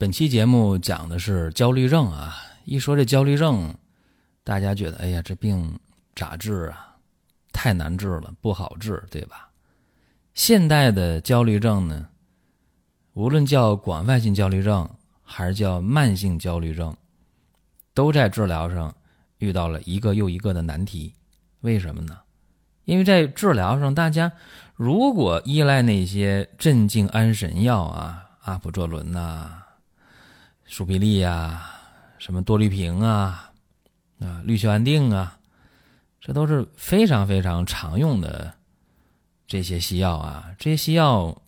本期节目讲的是焦虑症啊，一说这焦虑症，大家觉得哎呀，这病咋治啊？太难治了，不好治，对吧？现代的焦虑症呢，无论叫广泛性焦虑症还是叫慢性焦虑症，都在治疗上遇到了一个又一个的难题。为什么呢？因为在治疗上，大家如果依赖那些镇静安神药啊，阿普唑仑呐。舒必利呀，什么多氯平啊，啊，氯溴安定啊，这都是非常非常常用的这些西药啊。这些西药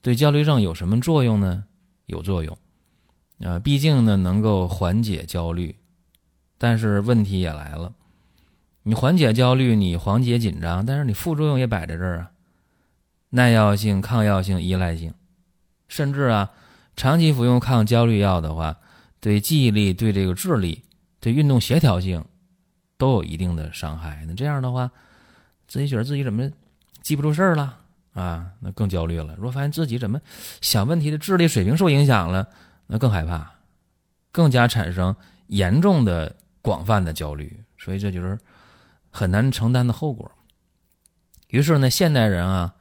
对焦虑症有什么作用呢？有作用啊，毕竟呢能够缓解焦虑。但是问题也来了，你缓解焦虑，你缓解紧张，但是你副作用也摆在这儿啊，耐药性、抗药性、依赖性，甚至啊。长期服用抗焦虑药的话，对记忆力、对这个智力、对运动协调性都有一定的伤害。那这样的话，自己觉得自己怎么记不住事儿了啊？那更焦虑了。如果发现自己怎么想问题的智力水平受影响了，那更害怕，更加产生严重的、广泛的焦虑。所以这就是很难承担的后果。于是呢，现代人啊，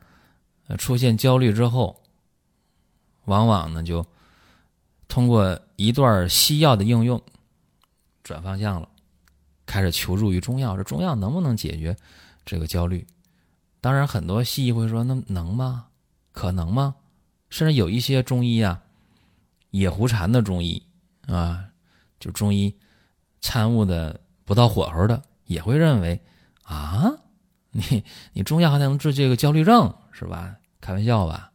出现焦虑之后。往往呢，就通过一段西药的应用转方向了，开始求助于中药。这中药能不能解决这个焦虑？当然，很多西医会说：“那能吗？可能吗？”甚至有一些中医啊，野狐禅的中医啊，就中医参悟的不到火候的，也会认为啊，你你中药还能治这个焦虑症是吧？开玩笑吧。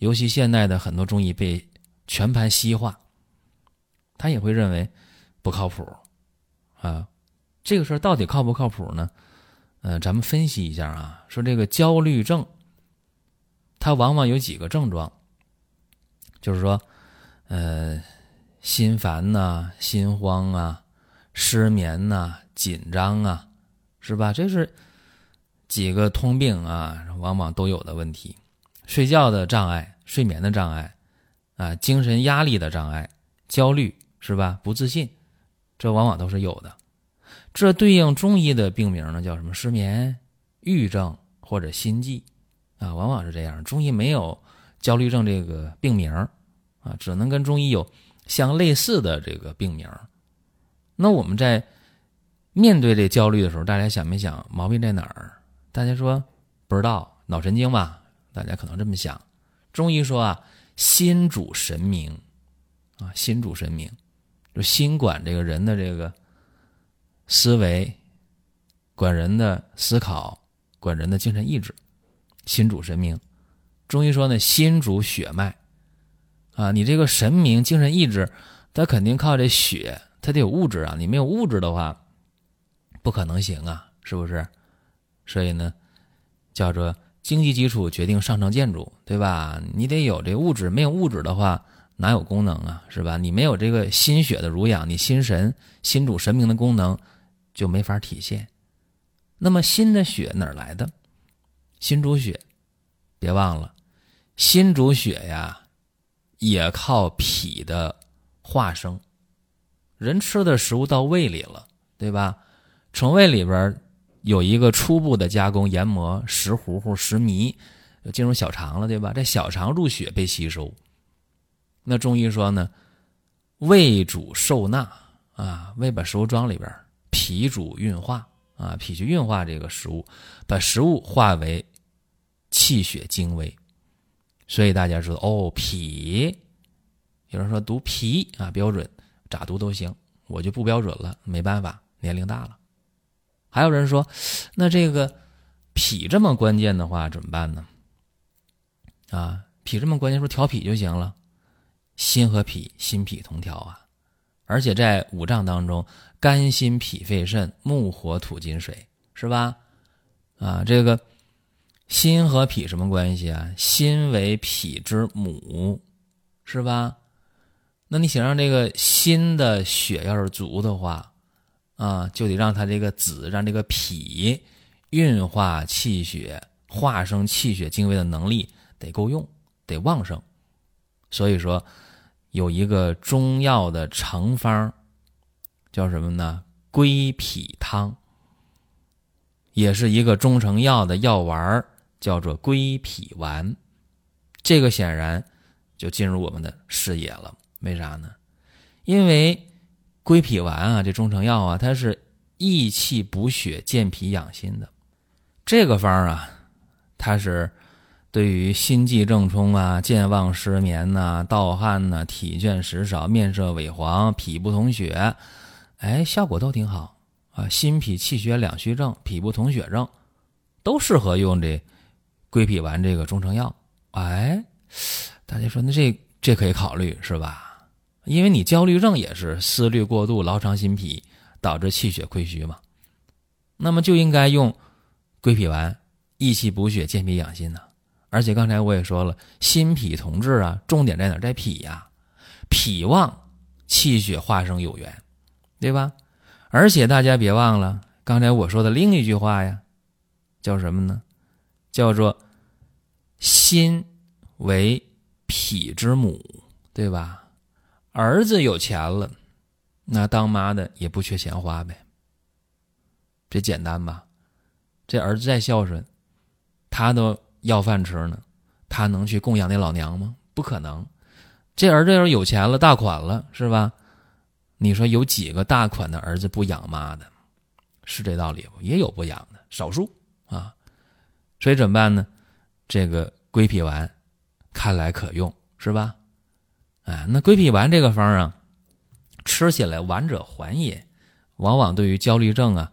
尤其现代的很多中医被全盘西化，他也会认为不靠谱啊。这个事儿到底靠不靠谱呢？呃，咱们分析一下啊。说这个焦虑症，它往往有几个症状，就是说，呃，心烦呐、心慌啊、失眠呐、紧张啊，是吧？这是几个通病啊，往往都有的问题。睡觉的障碍、睡眠的障碍，啊，精神压力的障碍、焦虑是吧？不自信，这往往都是有的。这对应中医的病名呢，叫什么？失眠、郁症或者心悸，啊，往往是这样。中医没有焦虑症这个病名，啊，只能跟中医有相类似的这个病名。那我们在面对这焦虑的时候，大家想没想毛病在哪儿？大家说不知道，脑神经吧？大家可能这么想，中医说啊，心主神明，啊，心主神明，就心管这个人的这个思维，管人的思考，管人的精神意志，心主神明。中医说呢，心主血脉，啊，你这个神明精神意志，它肯定靠这血，它得有物质啊，你没有物质的话，不可能行啊，是不是？所以呢，叫做。经济基础决定上层建筑，对吧？你得有这物质，没有物质的话，哪有功能啊？是吧？你没有这个心血的濡养，你心神、心主神明的功能就没法体现。那么心的血哪来的？心主血，别忘了，心主血呀，也靠脾的化生。人吃的食物到胃里了，对吧？从胃里边。有一个初步的加工研磨石糊糊石糜，进入小肠了，对吧？这小肠入血被吸收。那中医说呢，胃主受纳啊，胃把食物装里边，脾主运化啊，脾去运化这个食物，把食物化为气血精微。所以大家知道哦，脾有人说读脾啊标准，咋读都行，我就不标准了，没办法，年龄大了。还有人说，那这个脾这么关键的话怎么办呢？啊，脾这么关键，说调脾就行了。心和脾，心脾同调啊。而且在五脏当中，肝、心、脾、肺、肾，木、火、土、金、水，是吧？啊，这个心和脾什么关系啊？心为脾之母，是吧？那你想让这个心的血要是足的话，啊，就得让它这个子，让这个脾运化气血、化生气血精微的能力得够用，得旺盛。所以说。有一个中药的成方，叫什么呢？归脾汤，也是一个中成药的药丸，叫做归脾丸。这个显然就进入我们的视野了。为啥呢？因为归脾丸啊，这中成药啊，它是益气补血、健脾养心的。这个方啊，它是。对于心悸正冲啊、健忘失眠呐、盗汗呐、体倦食少、面色萎黄、脾不统血，哎，效果都挺好啊。心脾气血两虚症、脾不统血症，都适合用这归脾丸这个中成药。哎，大家说那这这可以考虑是吧？因为你焦虑症也是思虑过度、劳伤心脾导致气血亏虚嘛，那么就应该用归脾丸益气补血、健脾养心呢。而且刚才我也说了，心脾同治啊，重点在哪？在脾呀，脾旺，气血化生有源，对吧？而且大家别忘了刚才我说的另一句话呀，叫什么呢？叫做心为脾之母，对吧？儿子有钱了，那当妈的也不缺钱花呗，这简单吧？这儿子再孝顺，他都。要饭吃呢，他能去供养那老娘吗？不可能。这儿子要是有钱了，大款了，是吧？你说有几个大款的儿子不养妈的？是这道理不？也有不养的，少数啊。所以怎么办呢？这个归脾丸看来可用，是吧？哎，那归脾丸这个方啊，吃起来丸者缓也。往往对于焦虑症啊，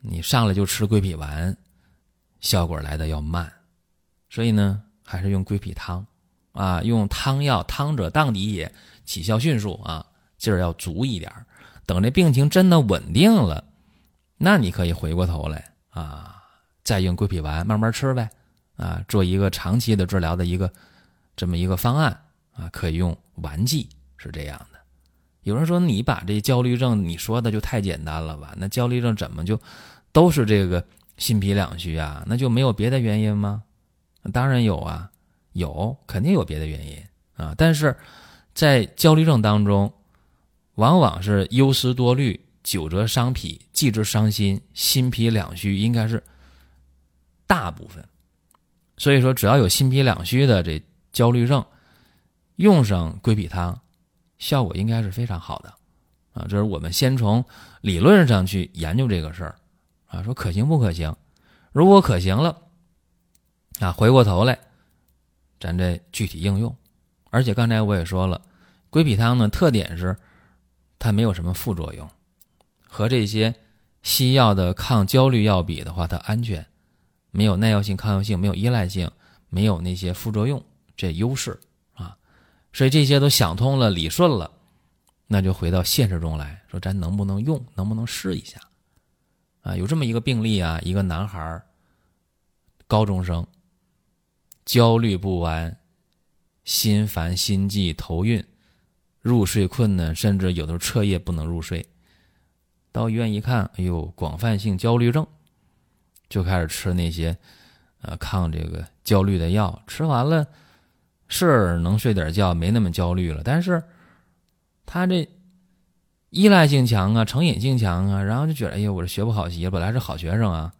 你上来就吃归脾丸，效果来的要慢。所以呢，还是用归脾汤，啊，用汤药，汤者当敌也，起效迅速啊，劲儿要足一点等这病情真的稳定了，那你可以回过头来啊，再用归脾丸慢慢吃呗，啊，做一个长期的治疗的一个这么一个方案啊，可以用顽疾是这样的。有人说你把这焦虑症你说的就太简单了吧？那焦虑症怎么就都是这个心脾两虚啊？那就没有别的原因吗？当然有啊，有肯定有别的原因啊，但是在焦虑症当中，往往是忧思多虑，久则伤脾，继之伤心，心脾两虚应该是大部分。所以说，只要有心脾两虚的这焦虑症，用上归脾汤，效果应该是非常好的啊。这是我们先从理论上去研究这个事儿啊，说可行不可行？如果可行了。啊，回过头来，咱这具体应用，而且刚才我也说了，归脾汤呢特点是它没有什么副作用，和这些西药的抗焦虑药比的话，它安全，没有耐药性、抗药性，没有依赖性，没有那些副作用，这优势，所以这些都想通了、理顺了，那就回到现实中来说，咱能不能用，能不能试一下？啊，有这么一个病例啊，一个男孩高中生。焦虑不安，心烦心悸头晕，入睡困难，甚至有的时候彻夜不能入睡。到医院一看，哎呦，广泛性焦虑症，就开始吃那些呃抗这个焦虑的药。吃完了是能睡点觉，没那么焦虑了。但是他这依赖性强啊，成瘾性强啊，然后就觉得，哎呀，我这学不好习，本来是好学生啊，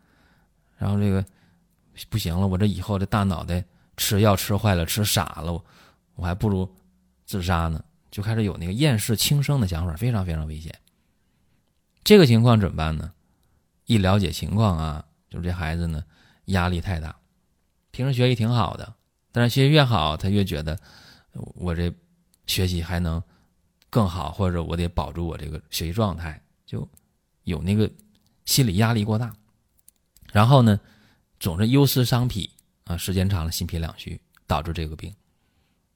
然后这个不行了，我这以后这大脑袋。吃药吃坏了，吃傻了，我还不如自杀呢。就开始有那个厌世轻生的想法，非常非常危险。这个情况怎么办呢？一了解情况啊，就是这孩子呢压力太大，平时学习挺好的，但是学习越好，他越觉得我这学习还能更好，或者我得保住我这个学习状态，就有那个心理压力过大，然后呢总是忧思伤脾。啊，时间长了，心脾两虚，导致这个病。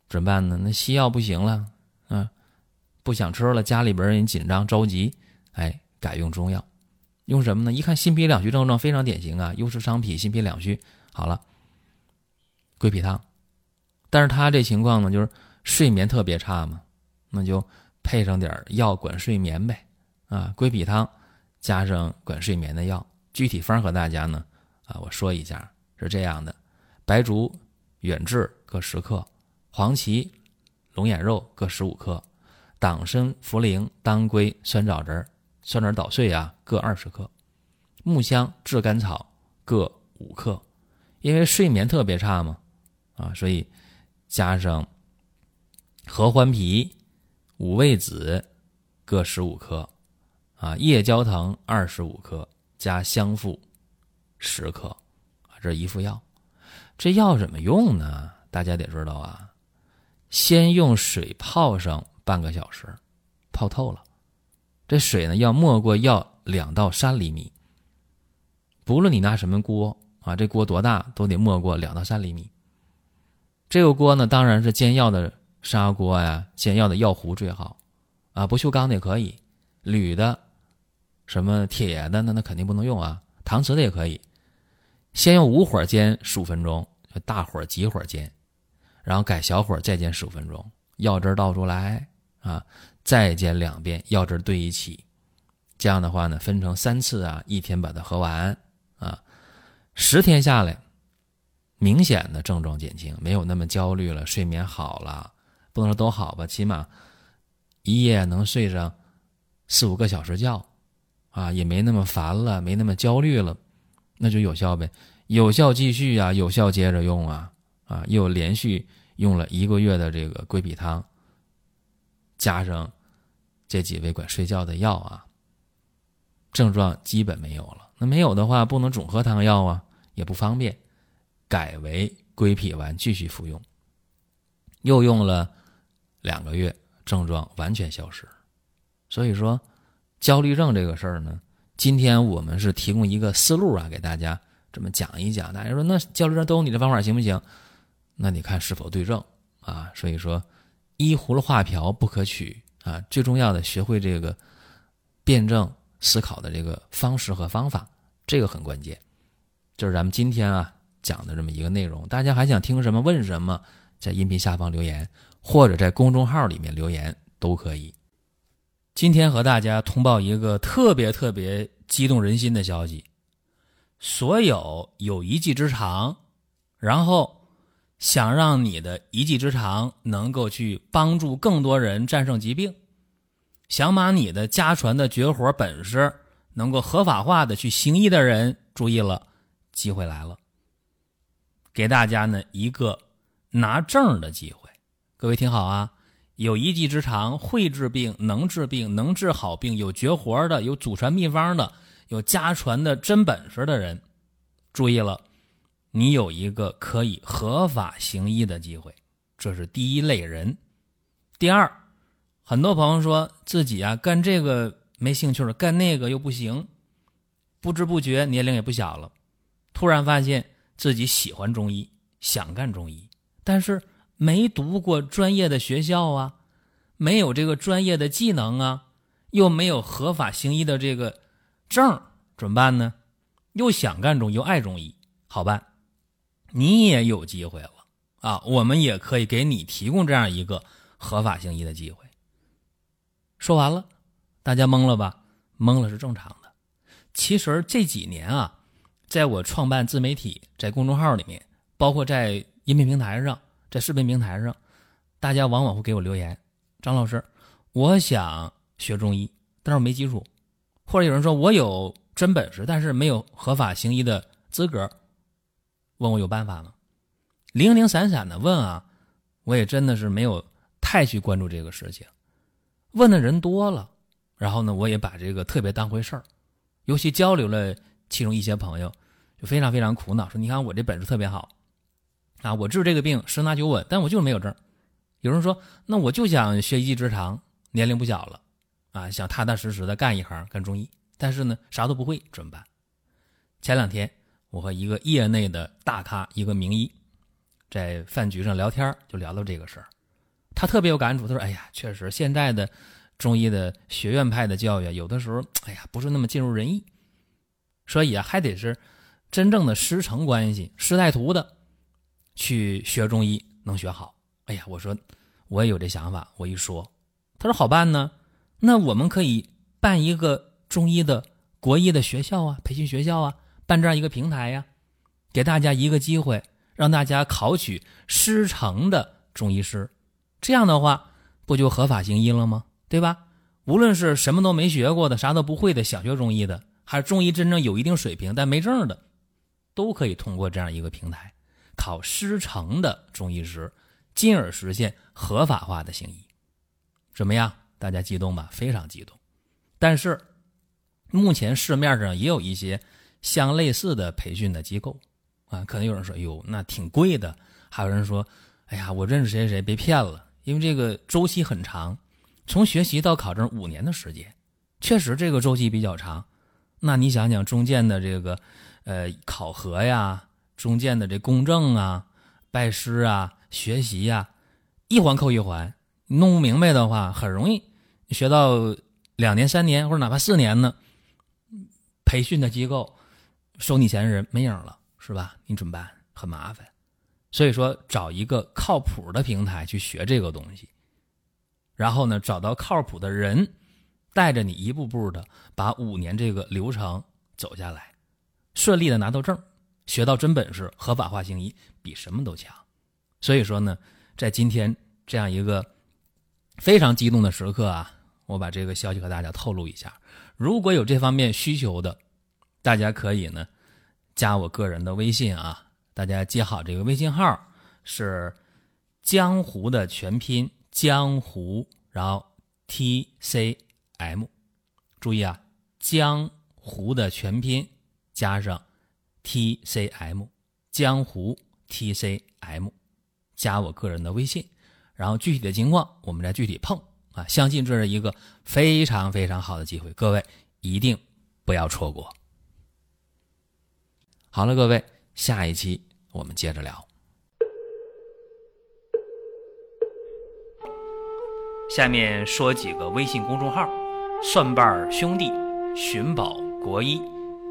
怎么办呢？那西药不行了啊，不想吃了，家里边人紧张着急，哎，改用中药，用什么呢？一看心脾两虚症状非常典型啊，忧思伤脾，心脾两虚，好了，归脾汤。但是他这情况呢，就是睡眠特别差嘛，那就配上点药管睡眠呗，啊，归脾汤加上管睡眠的药，具体方和大家呢，啊，我说一下是这样的：白术、远志各十克，黄芪、龙眼肉各十五克，党参、茯苓、当归、酸枣仁、酸枣捣碎啊各二十克，木香、炙甘草各五克。因为睡眠特别差嘛，啊，所以。加上合欢皮、五味子各十五克，啊，夜交藤二十五克，加香附十克，啊，这一副药。这药怎么用呢？大家得知道啊。先用水泡上半个小时，泡透了。这水呢要没过药两到三厘米。不论你拿什么锅啊，这锅多大都得没过两到三厘米。这个锅呢，当然是煎药的砂锅呀，煎药的药壶最好，啊，不锈钢的也可以，铝的，什么铁的，那那肯定不能用啊，搪瓷的也可以。先用无火煎十五分钟，大火急火煎，然后改小火再煎十五分钟，药汁倒出来啊，再煎两遍，药汁兑一起，这样的话呢，分成三次啊，一天把它喝完啊，十天下来。明显的症状减轻，没有那么焦虑了，睡眠好了，不能说都好吧，起码一夜能睡上四五个小时觉，啊，也没那么烦了，没那么焦虑了，那就有效呗，有效继续啊，有效接着用啊，啊，又连续用了一个月的这个归脾汤，加上这几味管睡觉的药啊，症状基本没有了。那没有的话，不能总喝汤药啊，也不方便。改为归脾丸继续服用，又用了两个月，症状完全消失。所以说，焦虑症这个事儿呢，今天我们是提供一个思路啊，给大家这么讲一讲。大家说，那焦虑症都有你的方法行不行？那你看是否对症啊？所以说，依葫芦画瓢不可取啊。最重要的，学会这个辩证思考的这个方式和方法，这个很关键。就是咱们今天啊。讲的这么一个内容，大家还想听什么？问什么？在音频下方留言，或者在公众号里面留言都可以。今天和大家通报一个特别特别激动人心的消息：所有有一技之长，然后想让你的一技之长能够去帮助更多人战胜疾病，想把你的家传的绝活本事能够合法化的去行医的人，注意了，机会来了。给大家呢一个拿证的机会，各位听好啊！有一技之长，会治病，能治病，能治好病，有绝活的，有祖传秘方的，有家传的真本事的人，注意了，你有一个可以合法行医的机会，这是第一类人。第二，很多朋友说自己啊干这个没兴趣了，干那个又不行，不知不觉年龄也不小了，突然发现。自己喜欢中医，想干中医，但是没读过专业的学校啊，没有这个专业的技能啊，又没有合法行医的这个证，怎么办呢？又想干中，又爱中医，好办，你也有机会了啊！我们也可以给你提供这样一个合法行医的机会。说完了，大家懵了吧？懵了是正常的。其实这几年啊。在我创办自媒体，在公众号里面，包括在音频平台上，在视频平台上，大家往往会给我留言：“张老师，我想学中医，但是我没基础。”或者有人说：“我有真本事，但是没有合法行医的资格。”问我有办法吗？零零散散的问啊，我也真的是没有太去关注这个事情。问的人多了，然后呢，我也把这个特别当回事儿，尤其交流了。其中一些朋友就非常非常苦恼，说：“你看我这本事特别好，啊，我治这个病十拿九稳，但我就是没有证。”有人说：“那我就想学一技之长，年龄不小了，啊，想踏踏实实的干一行，干中医，但是呢，啥都不会，怎么办？”前两天我和一个业内的大咖，一个名医，在饭局上聊天，就聊到这个事儿。他特别有感触，他说：“哎呀，确实现在的中医的学院派的教育，有的时候，哎呀，不是那么尽如人意，所以啊，还得是真正的师承关系、师带徒的去学中医能学好。”哎呀，我说我也有这想法，我一说，他说好办呢，那我们可以办一个中医的国医的学校啊，培训学校啊，办这样一个平台呀，给大家一个机会，让大家考取师承的中医师。这样的话，不就合法行医了吗？对吧？无论是什么都没学过的，啥都不会的，想学中医的，还是中医真正有一定水平但没证的，都可以通过这样一个平台考师承的中医师，进而实现合法化的行医。怎么样？大家激动吧？非常激动。但是，目前市面上也有一些相类似的培训的机构啊，可能有人说：“哟，那挺贵的。”还有人说：“哎呀，我认识谁谁谁，被骗了。”因为这个周期很长，从学习到考证五年的时间，确实这个周期比较长。那你想想中间的这个，呃，考核呀，中间的这公证啊、拜师啊、学习呀，一环扣一环，弄不明白的话，很容易学到两年、三年或者哪怕四年呢，培训的机构收你钱的人没影了，是吧？你怎么办？很麻烦。所以说，找一个靠谱的平台去学这个东西，然后呢，找到靠谱的人，带着你一步步的把五年这个流程走下来，顺利的拿到证，学到真本事，合法化行医比什么都强。所以说呢，在今天这样一个非常激动的时刻啊，我把这个消息和大家透露一下。如果有这方面需求的，大家可以呢加我个人的微信啊。大家记好这个微信号是江湖的全拼江湖，然后 T C M，注意啊，江湖的全拼加上 T C M，江湖 T C M，加我个人的微信，然后具体的情况我们再具体碰啊，相信这是一个非常非常好的机会，各位一定不要错过。好了，各位，下一期。我们接着聊。下面说几个微信公众号：蒜瓣兄弟、寻宝国医、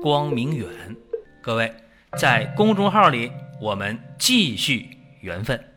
光明远。各位在公众号里，我们继续缘分。